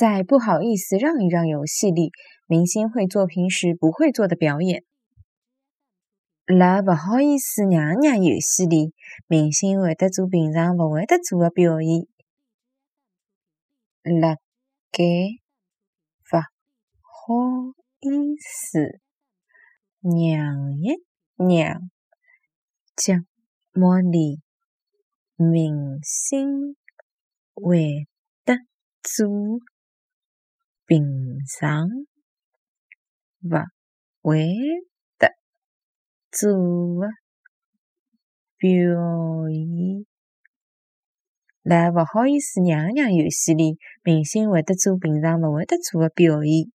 在不好意思让一让游戏里，明星会做平时不会做的表演。辣不好意思让让游戏里，明星会得做平常不会得做的表演。辣盖不好意思让一让节目里，明星会得做。平常勿会得做个表演，辣勿好意思让让游戏里，明星会得做平常勿会得做个表演。